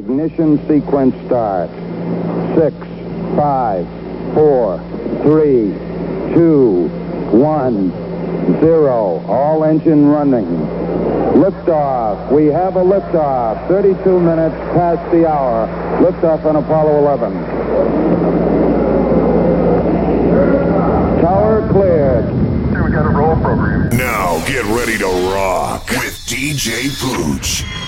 Ignition sequence start. Six, five, four, three, two, one, zero. All engine running. Liftoff. We have a liftoff. 32 minutes past the hour. Liftoff on Apollo 11. Tower cleared. We got a roll program. Now get ready to rock with DJ Pooch.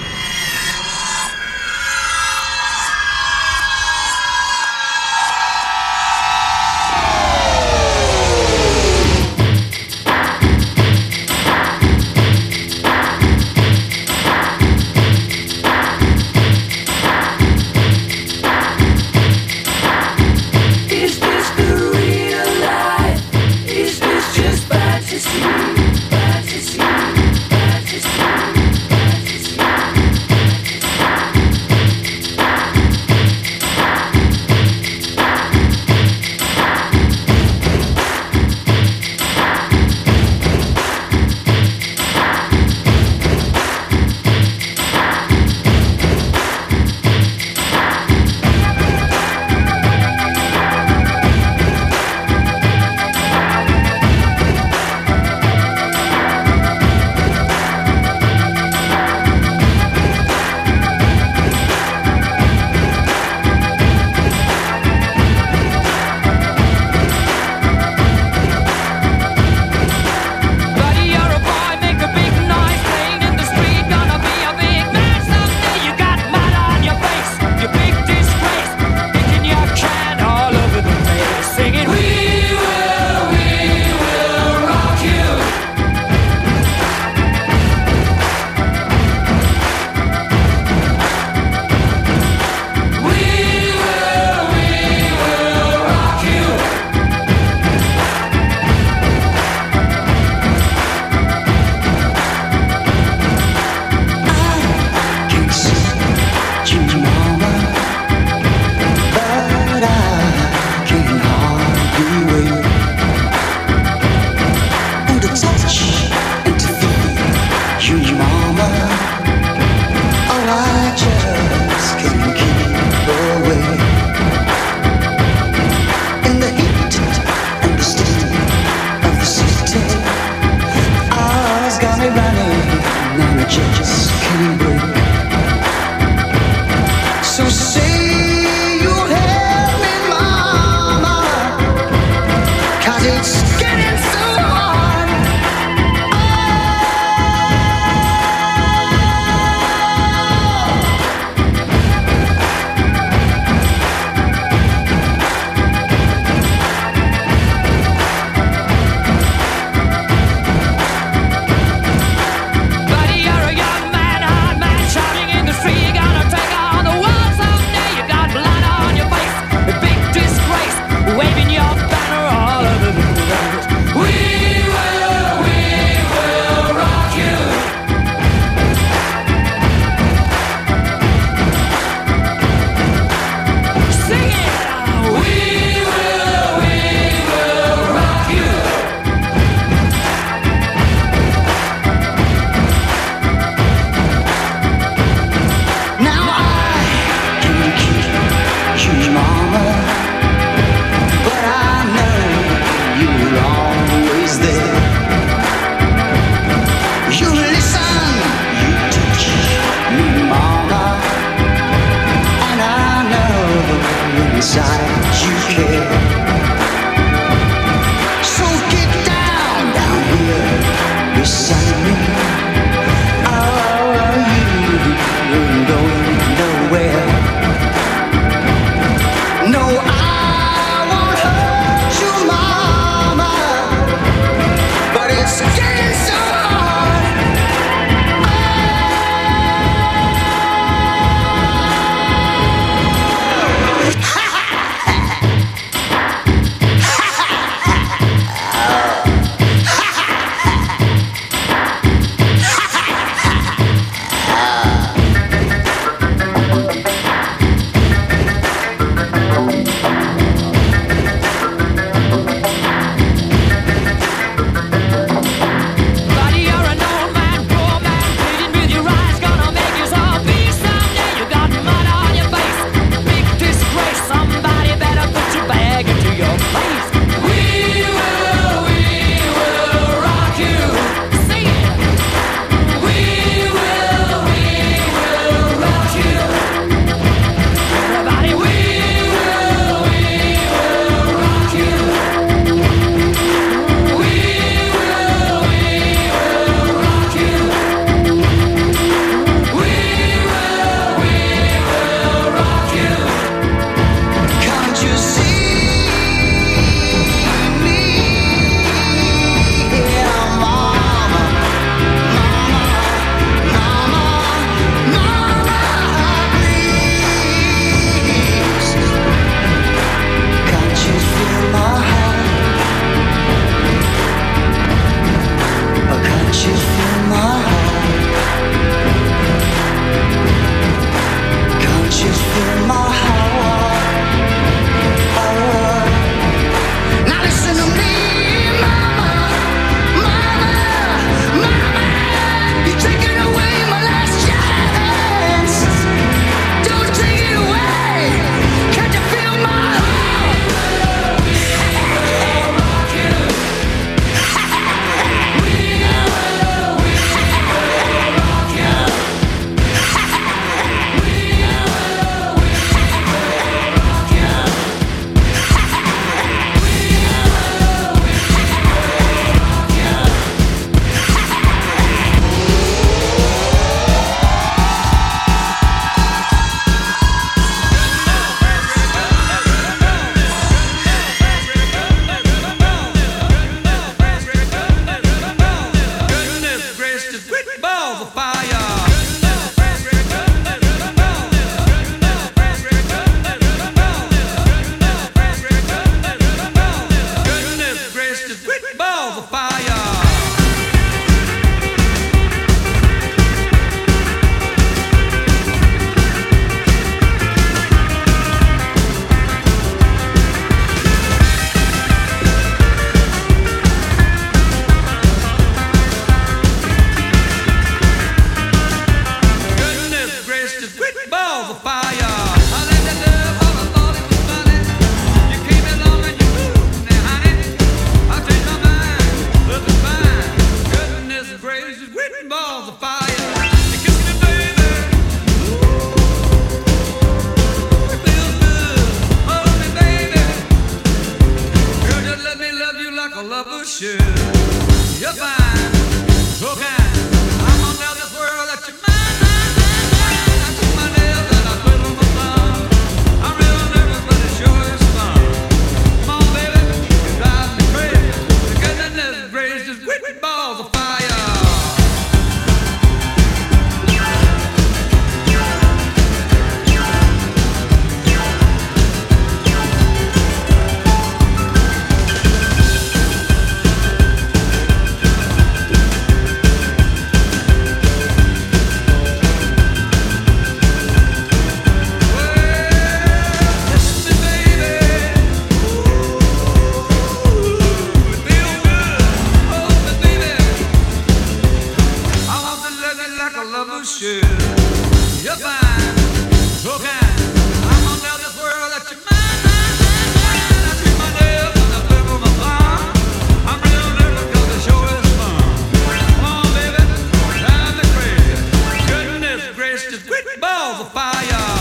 Balls of fire.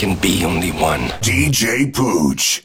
Can be only one. DJ Pooch.